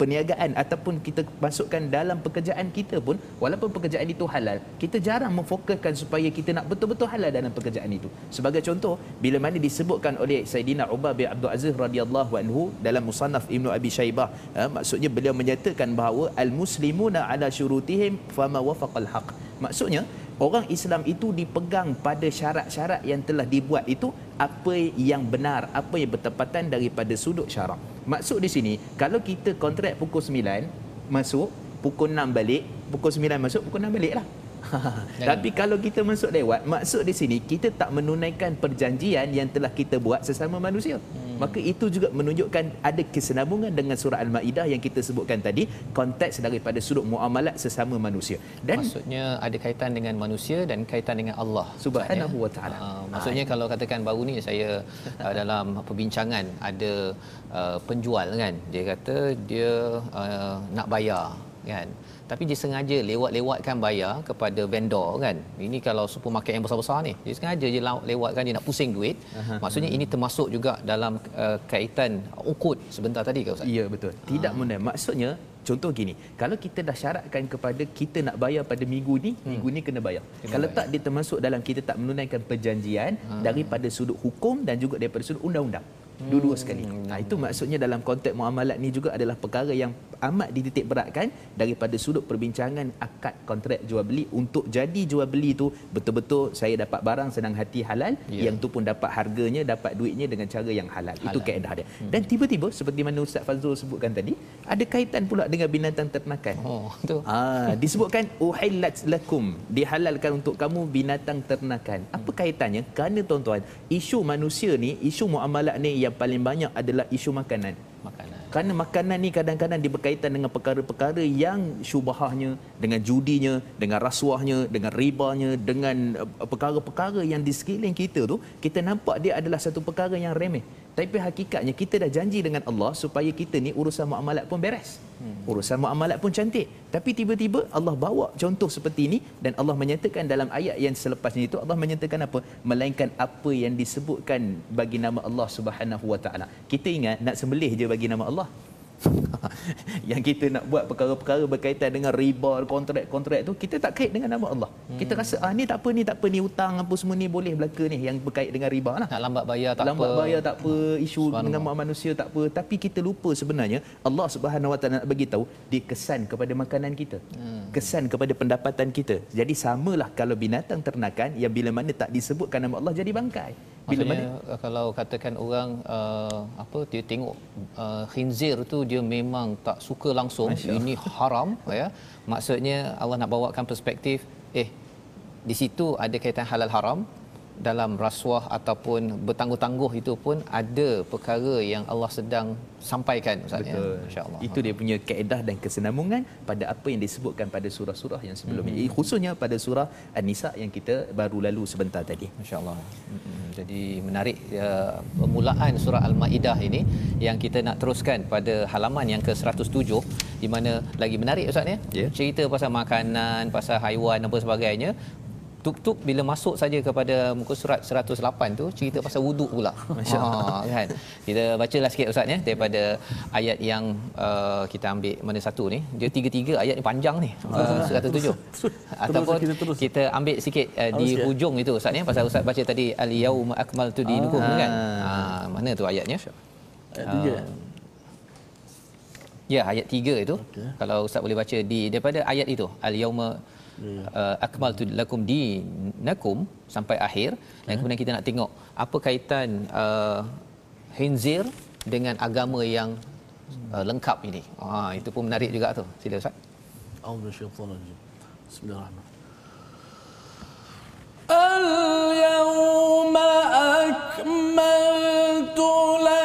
perniagaan ataupun kita masukkan dalam pekerjaan kita pun walaupun pekerjaan itu halal kita jarang memfokuskan supaya kita nak betul-betul halal dalam pekerjaan itu. Sebagai contoh bila mana disebutkan oleh Saidina Umar bin Abdul Aziz radhiyallahu anhu dalam musannaf Ibnu Abi Shaybah eh, maksudnya beliau menyatakan bahawa al muslimuna ala syurutihim fama wafaqal haq. Maksudnya orang Islam itu dipegang pada syarat-syarat yang telah dibuat itu apa yang benar apa yang bertepatan daripada sudut syarak maksud di sini kalau kita kontrak pukul 9 masuk pukul 6 balik pukul 9 masuk pukul 6 balik lah [laughs] Tapi kalau kita masuk lewat, maksud di sini kita tak menunaikan perjanjian yang telah kita buat sesama manusia. Hmm. Maka itu juga menunjukkan ada kesenambungan dengan surah Al-Maidah yang kita sebutkan tadi, konteks daripada sudut muamalat sesama manusia. Dan maksudnya ada kaitan dengan manusia dan kaitan dengan Allah Subhanahu wa taala. Uh, maksudnya kalau katakan baru ni saya uh, dalam perbincangan ada uh, penjual kan, dia kata dia uh, nak bayar kan tapi dia sengaja lewat-lewatkan bayar kepada vendor kan ini kalau supermarket yang besar-besar ni dia sengaja je lewatkan dia nak pusing duit Aha. maksudnya ini termasuk juga dalam uh, kaitan ukut sebentar tadi ke ustaz ya betul tidak ha. maksudnya contoh gini kalau kita dah syaratkan kepada kita nak bayar pada minggu ni hmm. minggu ni kena bayar kena kalau bayar. tak dia termasuk dalam kita tak menunaikan perjanjian ha. daripada sudut hukum dan juga daripada sudut undang-undang dua-dua sekali. Hmm. Nah, itu maksudnya dalam konteks muamalat ni juga adalah perkara yang amat dititik beratkan daripada sudut perbincangan akad kontrak jual beli untuk jadi jual beli tu betul-betul saya dapat barang senang hati halal yeah. yang tu pun dapat harganya dapat duitnya dengan cara yang halal. halal. Itu kaedah dia. Hmm. Dan tiba-tiba seperti mana Ustaz Fazrul sebutkan tadi ada kaitan pula dengan binatang ternakan. Oh, tu. Ah, disebutkan uhillat lakum dihalalkan untuk kamu binatang ternakan. Apa hmm. kaitannya? Kerana tuan-tuan, isu manusia ni, isu muamalat ni yang paling banyak adalah isu makanan. Makanan. Kerana makanan ni kadang-kadang dia berkaitan dengan perkara-perkara yang syubahahnya, dengan judinya, dengan rasuahnya, dengan ribanya, dengan uh, perkara-perkara yang di sekeliling kita tu, kita nampak dia adalah satu perkara yang remeh. Tapi hakikatnya kita dah janji dengan Allah supaya kita ni urusan muamalat pun beres. Hmm. Urusan muamalat pun cantik. Tapi tiba-tiba Allah bawa contoh seperti ini dan Allah menyatakan dalam ayat yang selepasnya itu Allah menyatakan apa? Melainkan apa yang disebutkan bagi nama Allah Subhanahu Wa Taala. Kita ingat nak sembelih je bagi nama Allah. 봐. [laughs] yang kita nak buat perkara-perkara berkaitan dengan riba kontrak-kontrak tu kita tak kait dengan nama Allah. Hmm. Kita rasa ah ni tak apa ni tak apa ni hutang apa semua ni boleh belaka ni yang berkait dengan riba lah. Nak lambat bayar tak lambat apa. Lambat bayar tak apa, isu dengan manusia tak apa, tapi kita lupa sebenarnya Allah Subhanahu Wa Taala nak bagi tahu dia kesan kepada makanan kita. Hmm. Kesan kepada pendapatan kita. Jadi samalah kalau binatang ternakan yang bila mana tak disebutkan nama Allah jadi bangkai. Bila Maksudnya, mana kalau katakan orang uh, apa dia tengok uh, khinzir tu dia memang tak suka langsung. Masya ini haram ya. Maksudnya Allah nak bawakan perspektif eh di situ ada kaitan halal haram dalam rasuah ataupun bertangguh-tangguh itu pun ada perkara yang Allah sedang sampaikan Ustaz ya. Masya-Allah. Itu dia punya kaedah dan kesenambungan pada apa yang disebutkan pada surah-surah yang sebelumnya. Mm-hmm. Khususnya pada surah An-Nisa yang kita baru lalu sebentar tadi. Masya-Allah. Mm-hmm. Jadi menarik ya, permulaan surah Al-Maidah ini yang kita nak teruskan pada halaman yang ke-107 di mana lagi menarik Ustaz ya. Yeah. Cerita pasal makanan, pasal haiwan dan sebagainya tuk-tuk bila masuk saja kepada muka surat 108 tu cerita pasal wuduk pula. Masya-Allah ha, kan. Kita bacalah sikit ustaz ya daripada ayat yang uh, kita ambil mana satu ni. Dia tiga-tiga ayat ni panjang ni. Uh, 107. Ataupun kita, terus. kita ambil sikit uh, di ya. hujung itu ustaz ya pasal ustaz baca tadi al yauma akmaltu dinukum ah. kan. Ha, mana tu ayatnya? Ayat 3. Uh, ya ayat 3 itu. Okay. Kalau ustaz boleh baca di daripada ayat itu al yauma uh, akmaltu lakum dinakum sampai akhir dan hmm. kemudian kita nak tengok apa kaitan uh, hinzir dengan agama yang uh, lengkap ini. Ha itu pun menarik juga tu. Sila Ustaz. A'udzubillahi Bismillahirrahmanirrahim. Al-yawma akmaltu lakum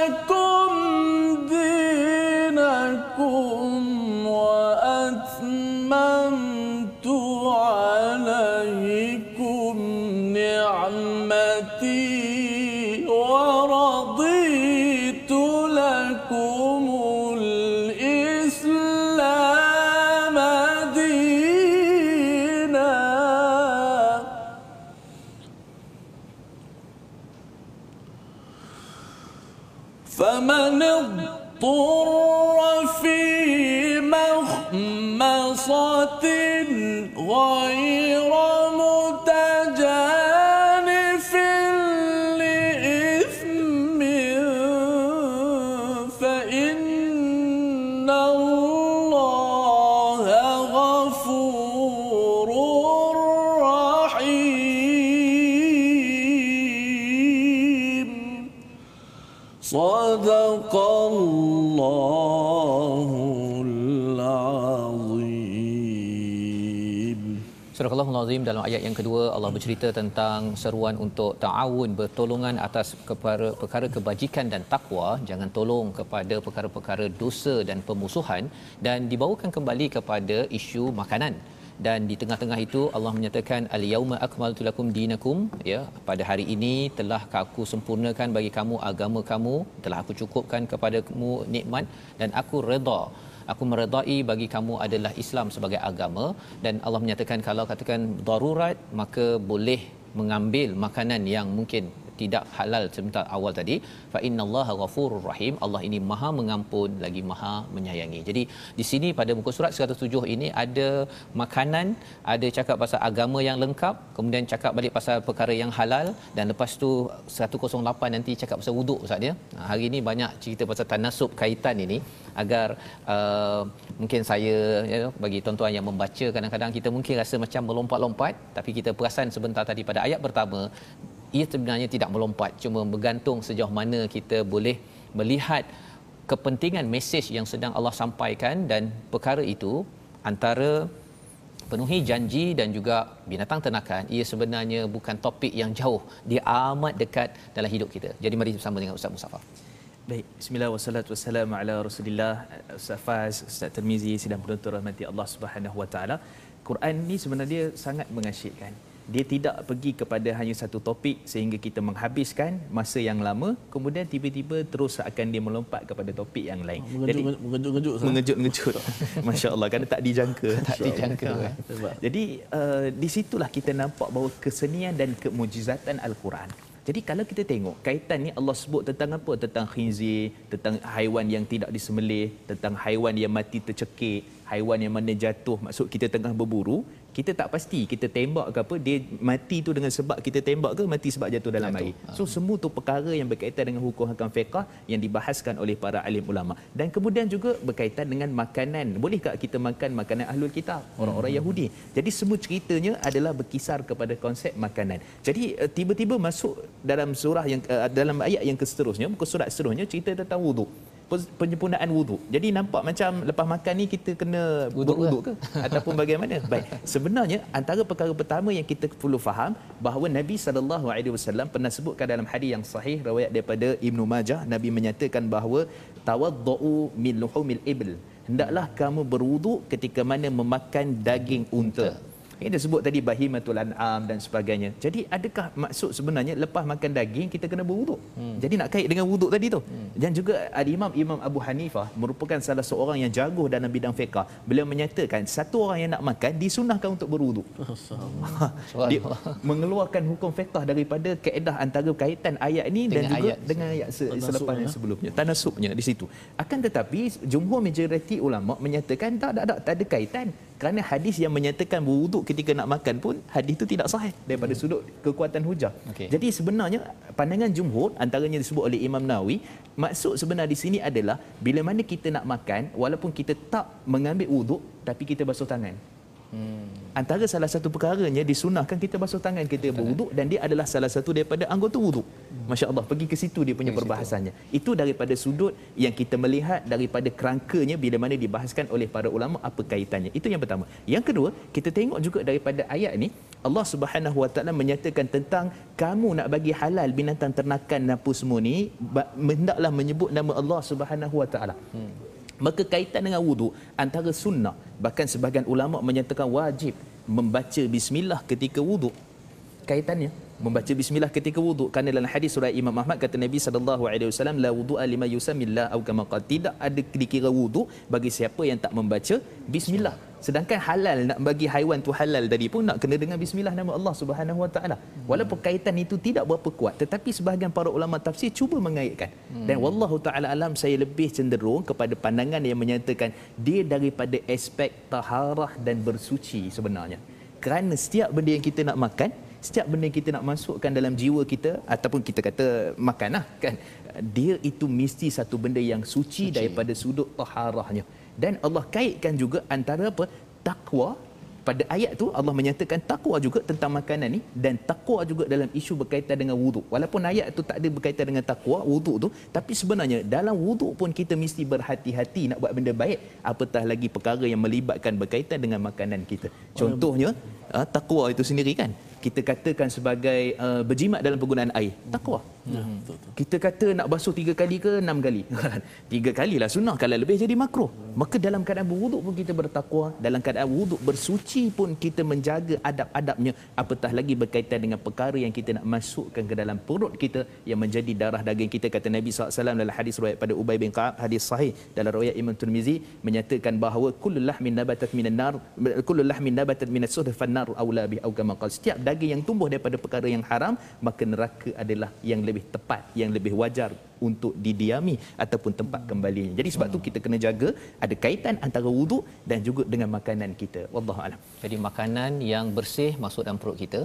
Astagfirullahalazim dalam ayat yang kedua Allah bercerita tentang seruan untuk ta'awun bertolongan atas kepada perkara kebajikan dan takwa. Jangan tolong kepada perkara-perkara dosa dan pemusuhan. Dan dibawakan kembali kepada isu makanan. Dan di tengah-tengah itu Allah menyatakan al yauma akmaltu lakum dinakum. Ya pada hari ini telah aku sempurnakan bagi kamu agama kamu. Telah aku cukupkan kepada kamu nikmat dan aku redha aku meredai bagi kamu adalah Islam sebagai agama dan Allah menyatakan kalau katakan darurat maka boleh mengambil makanan yang mungkin tidak halal sebentar awal tadi. Fa innallaha ghafurur rahim. Allah ini maha mengampun lagi maha menyayangi. Jadi di sini pada muka surat 107 ini ada makanan ada cakap pasal agama yang lengkap kemudian cakap balik pasal perkara yang halal dan lepas tu 108 nanti cakap pasal wuduk ustaz ya. Hari ini banyak cerita pasal tanasub kaitan ini agar uh, mungkin saya ya, bagi tuan-tuan yang membaca kadang-kadang kita mungkin rasa macam melompat-lompat tapi kita perasan sebentar tadi pada ayat pertama ia sebenarnya tidak melompat cuma bergantung sejauh mana kita boleh melihat kepentingan mesej yang sedang Allah sampaikan dan perkara itu antara penuhi janji dan juga binatang ternakan. Ia sebenarnya bukan topik yang jauh. Dia amat dekat dalam hidup kita. Jadi mari bersama dengan Ustaz Mustafa. Baik, bismillah wassalatu wassalamu ala rasulillah. Ustaz Faz, Ustaz Termizi, sidang penonton rahmati Allah Subhanahu wa taala. Quran ni sebenarnya sangat mengasyikkan dia tidak pergi kepada hanya satu topik sehingga kita menghabiskan masa yang lama kemudian tiba-tiba terus akan dia melompat kepada topik yang lain. Jadi mengejut-ngejut mengejut-ngejut [laughs] masya-Allah kan tak dijangka. Tak dijangka eh. jadi uh, di situlah kita nampak bahawa kesenian dan kemujizatan al-Quran. Jadi kalau kita tengok kaitan ni Allah sebut tentang apa? Tentang khinzir, tentang haiwan yang tidak disembelih, tentang haiwan yang mati tercekik, haiwan yang mana jatuh maksud kita tengah berburu, kita tak pasti kita tembak ke apa dia mati tu dengan sebab kita tembak ke mati sebab jatuh dalam jatuh. air. So ha. semua tu perkara yang berkaitan dengan hukum hakam fiqh yang dibahaskan oleh para alim ulama. Dan kemudian juga berkaitan dengan makanan. Bolehkah kita makan makanan ahlul kitab, orang-orang hmm. Yahudi? Jadi semua ceritanya adalah berkisar kepada konsep makanan. Jadi eh, tiba-tiba masuk dalam surah yang eh, dalam ayat yang seterusnya, muka surat seterusnya cerita tentang wuduk penyempurnaan wuduk. Jadi nampak macam lepas makan ni kita kena berwuduk ke [laughs] ataupun bagaimana? Baik. Sebenarnya antara perkara pertama yang kita perlu faham bahawa Nabi sallallahu alaihi wasallam pernah sebutkan dalam hadis yang sahih riwayat daripada Ibnu Majah Nabi menyatakan bahawa tawaddu min luhumil ibl. Hendaklah kamu berwuduk ketika mana memakan daging unta. Ini disebut tadi bahimatul an'am dan sebagainya. Jadi adakah maksud sebenarnya lepas makan daging kita kena berwuduk? Hmm. Jadi nak kait dengan wuduk tadi tu. Hmm. Dan juga ada Imam Imam Abu Hanifah merupakan salah seorang yang jago dalam bidang fiqh. Beliau menyatakan satu orang yang nak makan disunahkan untuk berwuduk. [laughs] Dia mengeluarkan hukum fiqh daripada kaedah antara kaitan ayat ini dan juga ayat dengan ayat se- selepas yang sebelumnya. Tanasubnya di situ. Akan tetapi jumhur majoriti ulama menyatakan tak tak tak, tak ada kaitan kerana hadis yang menyatakan berwuduk ketika nak makan pun hadis itu tidak sahih daripada hmm. sudut kekuatan hujah. Okay. Jadi sebenarnya pandangan jumhur antaranya disebut oleh Imam Nawawi maksud sebenar di sini adalah bila mana kita nak makan walaupun kita tak mengambil wuduk tapi kita basuh tangan. Hmm. Antara salah satu perkaranya disunahkan kita basuh tangan kita berwuduk dan dia adalah salah satu daripada anggota wuduk. Hmm. Masya-Allah pergi ke situ dia punya perbahasannya. Itu daripada sudut yang kita melihat daripada kerangkanya bila mana dibahaskan oleh para ulama apa kaitannya. Itu yang pertama. Yang kedua, kita tengok juga daripada ayat ini Allah Subhanahu Wa Taala menyatakan tentang kamu nak bagi halal binatang ternakan apa semua ni hendaklah menyebut nama Allah Subhanahu Wa Taala. Hmm. Maka kaitan dengan wuduk antara sunnah bahkan sebahagian ulama menyatakan wajib membaca bismillah ketika wuduk. Kaitannya membaca bismillah ketika wuduk kerana dalam hadis surah Imam Ahmad kata Nabi sallallahu alaihi wasallam la wudu'a lima yusamillah atau kama tidak ada dikira wuduk bagi siapa yang tak membaca bismillah. Sedangkan halal nak bagi haiwan tu halal tadi pun nak kena dengan bismillah nama Allah Subhanahu wa taala. Walaupun kaitan itu tidak berapa kuat tetapi sebahagian para ulama tafsir cuba mengaitkan. Dan wallahu taala alam saya lebih cenderung kepada pandangan yang menyatakan dia daripada aspek taharah dan bersuci sebenarnya. Kerana setiap benda yang kita nak makan setiap benda kita nak masukkan dalam jiwa kita ataupun kita kata makan lah kan dia itu mesti satu benda yang suci, suci. daripada sudut taharahnya dan Allah kaitkan juga antara apa takwa pada ayat tu Allah menyatakan takwa juga tentang makanan ni dan takwa juga dalam isu berkaitan dengan wuduk. Walaupun ayat tu tak ada berkaitan dengan takwa wuduk tu, tapi sebenarnya dalam wuduk pun kita mesti berhati-hati nak buat benda baik, apatah lagi perkara yang melibatkan berkaitan dengan makanan kita. Contohnya, uh, takwa itu sendiri kan kita katakan sebagai uh, berjimat dalam penggunaan air. Takwa ya, kita kata nak basuh tiga kali ke enam kali? [laughs] Tiga kali lah sunnah. Kalau lebih jadi makruh maka dalam keadaan berwuduk pun kita bertakwa dalam keadaan wuduk bersuci pun kita menjaga adab-adabnya. Apatah lagi berkaitan dengan perkara yang kita nak masukkan ke dalam perut kita yang menjadi darah daging kita. Kata Nabi SAW dalam hadis riwayat pada Ubay bin Ka'ab hadis sahih dalam riwayat Imam Tirmizi menyatakan bahawa kullu lahmin nabatat minan nar kullu lahmin nabatat minas suhd fannar aula bi au kama qal setiap daging yang tumbuh daripada perkara yang haram maka neraka adalah yang lebih tepat yang lebih wajar untuk didiami ataupun tempat kembalinya. Jadi sebab tu kita kena jaga ada kaitan antara wuduk dan juga dengan makanan kita. Wallahu alam. Jadi makanan yang bersih masuk dalam perut kita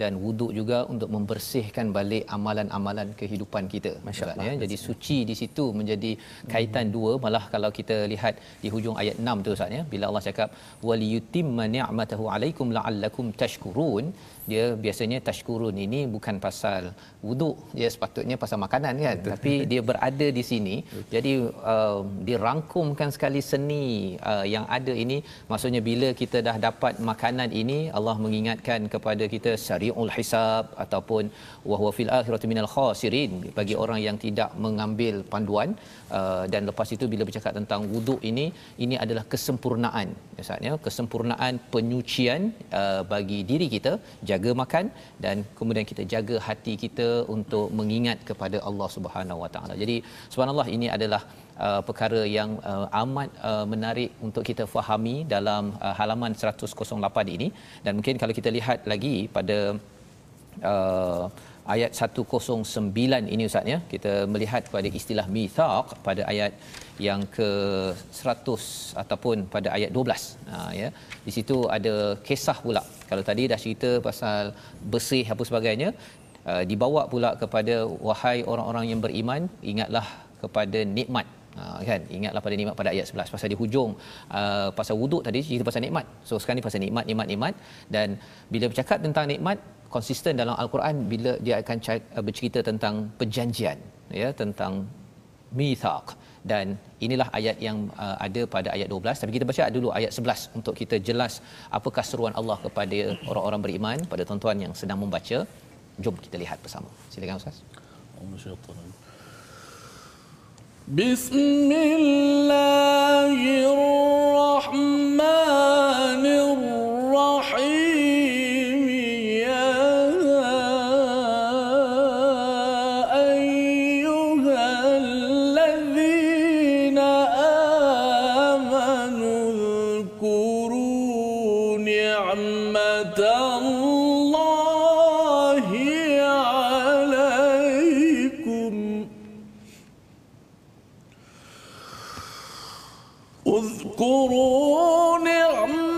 dan wuduk juga untuk membersihkan balik amalan-amalan kehidupan kita. Masya-Allah. Ya. Jadi suci di situ menjadi kaitan hmm. dua malah kalau kita lihat di hujung ayat 6 tu Ustaz ya bila Allah cakap waliyutimma ni'matahu alaikum la'allakum tashkurun dia biasanya tashkurun. Ini bukan pasal wuduk dia sepatutnya pasal makanan kan. Betul. tapi dia berada di sini. Betul. jadi uh, dirangkumkan sekali seni uh, yang ada ini. Maksudnya bila kita dah dapat makanan ini Allah mengingatkan kepada kita sari'ul hisab ataupun wa huwa fil akhirati minal khasirin. Bagi orang yang tidak mengambil panduan uh, dan lepas itu bila bercakap tentang wuduk ini ini adalah kesempurnaan maksudnya kesempurnaan penyucian uh, bagi diri kita jaga makan dan kemudian kita jaga hati kita untuk mengingat kepada Allah Subhanahu Wa Taala. Jadi subhanallah ini adalah uh, perkara yang uh, amat uh, menarik untuk kita fahami dalam uh, halaman 108 ini dan mungkin kalau kita lihat lagi pada uh, ayat 109 ini ustaz ya. Kita melihat pada istilah mithaq pada ayat yang ke 100 ataupun pada ayat 12 ha ya. Di situ ada kisah pula. Kalau tadi dah cerita pasal bersih apa sebagainya uh, dibawa pula kepada wahai orang-orang yang beriman ingatlah kepada nikmat. Ha, kan? Ingatlah pada nikmat pada ayat 11 pasal di hujung uh, pasal wuduk tadi cerita pasal nikmat. So sekarang ni pasal nikmat nikmat nikmat. Dan bila bercakap tentang nikmat konsisten dalam al-Quran bila dia akan uh, bercerita tentang perjanjian ya tentang mithaq. Dan inilah ayat yang uh, ada pada ayat 12 tapi kita baca dulu ayat 11 untuk kita jelas apakah seruan Allah kepada orang-orang beriman. Pada tuan-tuan yang sedang membaca jom kita lihat bersama. Silakan ustaz. Bismillahirrahmanirrahim اذكروا نعمة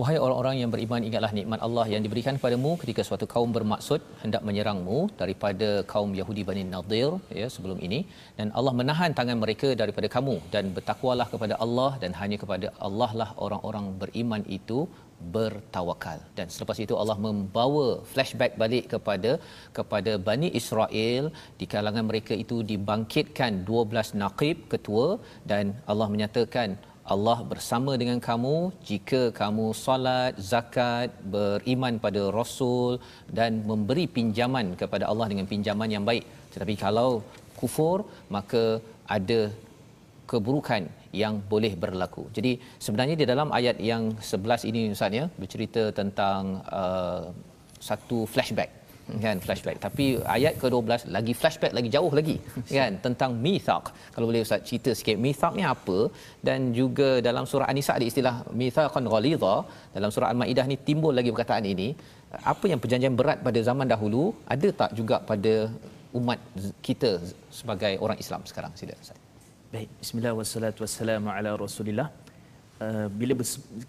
Wahai orang-orang yang beriman ingatlah nikmat Allah yang diberikan kepadamu ketika suatu kaum bermaksud hendak menyerangmu daripada kaum Yahudi Bani Nadir ya sebelum ini. Dan Allah menahan tangan mereka daripada kamu dan bertakwalah kepada Allah dan hanya kepada Allah lah orang-orang beriman itu bertawakal. Dan selepas itu Allah membawa flashback balik kepada kepada Bani Israel. Di kalangan mereka itu dibangkitkan 12 naqib ketua dan Allah menyatakan Allah bersama dengan kamu jika kamu solat, zakat, beriman pada Rasul dan memberi pinjaman kepada Allah dengan pinjaman yang baik. Tetapi kalau kufur maka ada keburukan yang boleh berlaku. Jadi sebenarnya di dalam ayat yang 11 ini Ustaz ya bercerita tentang uh, satu flashback kan flashback. Tapi ayat ke-12 lagi flashback lagi jauh lagi [laughs] kan tentang mithaq. Kalau boleh ustaz cerita sikit mithaq ni apa? Dan juga dalam surah an-nisa ada istilah mithaqan ghalidha. Dalam surah al-maidah ni timbul lagi perkataan ini. Apa yang perjanjian berat pada zaman dahulu ada tak juga pada umat kita sebagai orang Islam sekarang? Sila ustaz. Baik, bismillah wassalatu wassalamu ala rasulillah. Uh, bila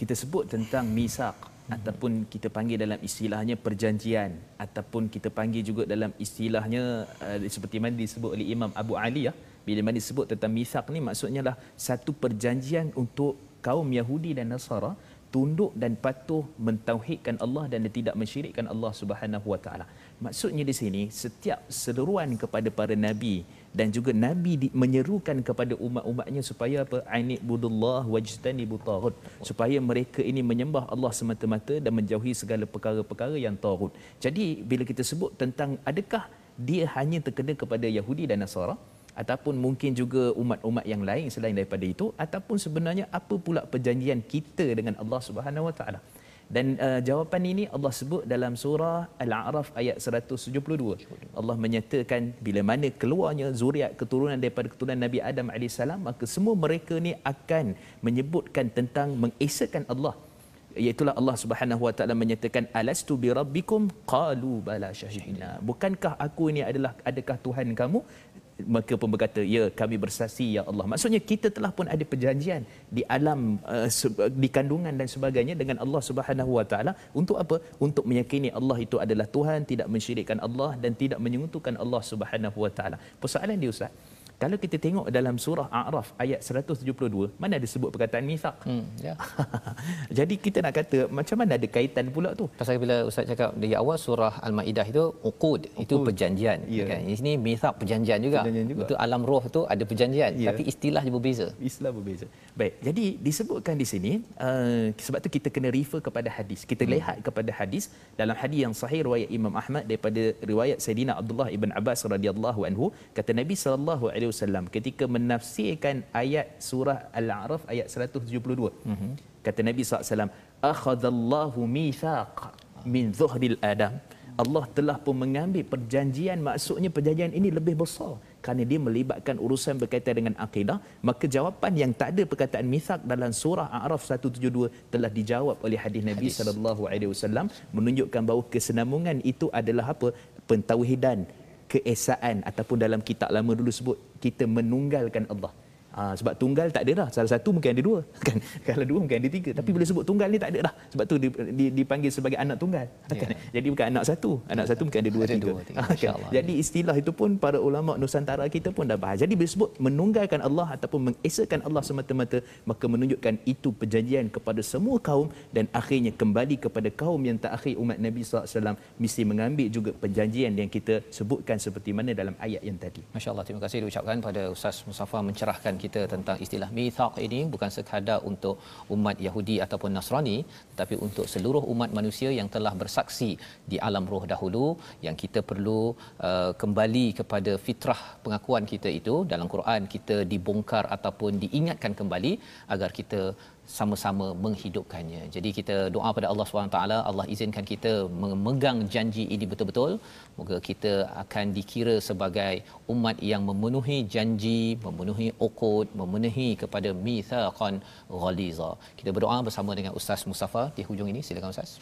kita sebut tentang misak hmm. Ataupun kita panggil dalam istilahnya perjanjian ataupun kita panggil juga dalam istilahnya uh, seperti mana disebut oleh Imam Abu Ali ya. Bila mana disebut tentang misak ni maksudnya lah satu perjanjian untuk kaum Yahudi dan Nasara tunduk dan patuh mentauhidkan Allah dan tidak mensyirikkan Allah Subhanahu wa taala. Maksudnya di sini setiap seruan kepada para nabi dan juga nabi di, menyerukan kepada umat-umatnya supaya apa? Ainib budullah wajtani butaghut supaya mereka ini menyembah Allah semata-mata dan menjauhi segala perkara-perkara yang taghut. Jadi bila kita sebut tentang adakah dia hanya terkena kepada Yahudi dan Nasara ataupun mungkin juga umat-umat yang lain selain daripada itu ataupun sebenarnya apa pula perjanjian kita dengan Allah Subhanahu Wa Taala dan uh, jawapan ini Allah sebut dalam surah Al-A'raf ayat 172 Allah menyatakan bila mana keluarnya zuriat keturunan daripada keturunan Nabi Adam AS maka semua mereka ni akan menyebutkan tentang mengesakan Allah. Iaitulah Allah Subhanahu Wa Taala menyatakan alastu bi rabbikum? Qalu bala syahidna. Bukankah aku ini adalah adakah Tuhan kamu maka pun berkata ya kami bersaksi ya Allah. Maksudnya kita telah pun ada perjanjian di alam uh, di kandungan dan sebagainya dengan Allah Subhanahu Wa Taala. Untuk apa? Untuk meyakini Allah itu adalah Tuhan tidak mensyirikkan Allah dan tidak menyentuhkan Allah Subhanahu Wa Taala. Persoalan dia ustaz kalau kita tengok dalam surah A'raf ayat 172, mana ada sebut perkataan mithaq? Hmm, ya. [laughs] Jadi kita nak kata macam mana ada kaitan pula tu? Pasal bila ustaz cakap di awal surah Al-Maidah itu uqud, itu perjanjian ya. kan. Di sini mithaq perjanjian juga. perjanjian juga. Untuk alam roh tu ada perjanjian, ya. tapi istilah dia berbeza. Istilah berbeza. Baik, jadi disebutkan di sini uh, sebab tu kita kena refer kepada hadis. Kita hmm. lihat kepada hadis dalam hadis yang sahih riwayat Imam Ahmad daripada riwayat Saidina Abdullah ibn Abbas radhiyallahu anhu kata Nabi sallallahu alaihi wasallam ketika menafsirkan ayat surah Al-A'raf ayat 172. Mm-hmm. Kata Nabi SAW, Akhadallahu mithaq min zuhril Adam. Allah telah pun mengambil perjanjian, maksudnya perjanjian ini lebih besar. Kerana dia melibatkan urusan berkaitan dengan akidah, maka jawapan yang tak ada perkataan mithaq dalam surah A'raf 172 telah dijawab oleh hadis Nabi sallallahu alaihi wasallam menunjukkan bahawa kesenambungan itu adalah apa? pentauhidan keesaan ataupun dalam kitab lama dulu sebut kita menunggalkan Allah. Ha, sebab tunggal tak ada dah. Salah satu mungkin ada dua. [laughs] Kan? Kalau dua mungkin ada tiga. Tapi bila sebut tunggal ni tak ada dah. Sebab tu dipanggil sebagai anak tunggal. Ya. Kan? Jadi bukan anak satu. Anak satu mungkin ada dua, ada tiga. Dua, tiga. Ha, kan? Jadi istilah itu pun para ulama Nusantara kita pun dah bahas. Jadi bila sebut menunggalkan Allah ataupun mengesakan Allah semata-mata, maka menunjukkan itu perjanjian kepada semua kaum dan akhirnya kembali kepada kaum yang tak akhir umat Nabi SAW mesti mengambil juga perjanjian yang kita sebutkan seperti mana dalam ayat yang tadi. Masya Allah. Terima kasih diucapkan pada Ustaz Musafa mencerahkan kita tentang istilah mithaq ini bukan sekadar untuk umat Yahudi ataupun Nasrani tetapi untuk seluruh umat manusia yang telah bersaksi di alam roh dahulu yang kita perlu uh, kembali kepada fitrah pengakuan kita itu. Dalam Quran kita dibongkar ataupun diingatkan kembali agar kita sama-sama menghidupkannya. Jadi kita doa pada Allah SWT, Allah izinkan kita memegang janji ini betul-betul. Moga kita akan dikira sebagai umat yang memenuhi janji, memenuhi okod, memenuhi kepada mithaqan ghaliza. Kita berdoa bersama dengan Ustaz Mustafa di hujung ini. Silakan Ustaz.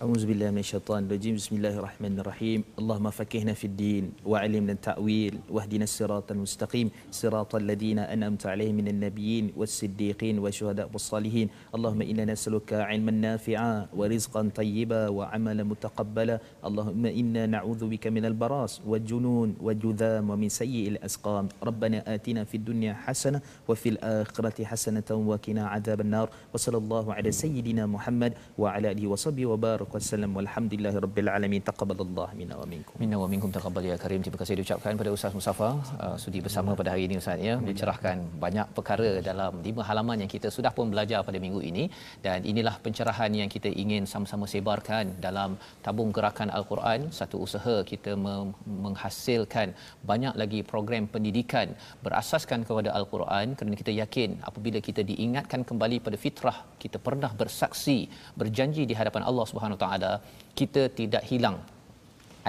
أعوذ بالله من الشيطان الرجيم. بسم الله الرحمن الرحيم. اللهم فكهنا في الدين وعلمنا التأويل. واهدنا الصراط المستقيم. صراط الذين أنعمت عليهم من النبيين والصديقين والشهداء والصالحين. اللهم إنا نسألك علما نافعا ورزقا طيبا وعملا متقبلا. اللهم إنا نعوذ بك من البراس والجنون والجذام ومن سيء الأسقام. ربنا آتنا في الدنيا حسنة وفي الآخرة حسنة وقنا عذاب النار. وصلى الله على سيدنا محمد وعلى آله وصحبه وبارك. barak wasallam walhamdulillahi rabbil alamin taqabbalallahu minna wa minkum. Minna wa minkum taqabbal ya karim. Terima kasih diucapkan kepada ustaz Musafa uh, sudi bersama pada hari ini ustaz ya. Mencerahkan banyak perkara dalam lima halaman yang kita sudah pun belajar pada minggu ini. Dan inilah pencerahan yang kita ingin sama-sama sebarkan dalam tabung gerakan al-Quran. Satu usaha kita mem- menghasilkan banyak lagi program pendidikan berasaskan kepada al-Quran. Kerana kita yakin apabila kita diingatkan kembali pada fitrah kita pernah bersaksi berjanji di hadapan Allah Subhanahu taala kita tidak hilang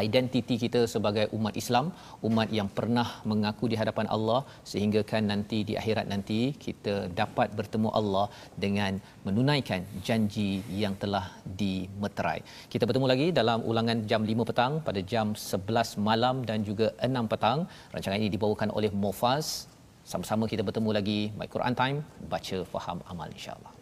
identiti kita sebagai umat Islam, umat yang pernah mengaku di hadapan Allah sehingga kan nanti di akhirat nanti kita dapat bertemu Allah dengan menunaikan janji yang telah dimeterai. Kita bertemu lagi dalam ulangan jam 5 petang pada jam 11 malam dan juga 6 petang. Rancangan ini dibawakan oleh Mofaz. Sama-sama kita bertemu lagi My Quran Time, baca faham amal insya-Allah.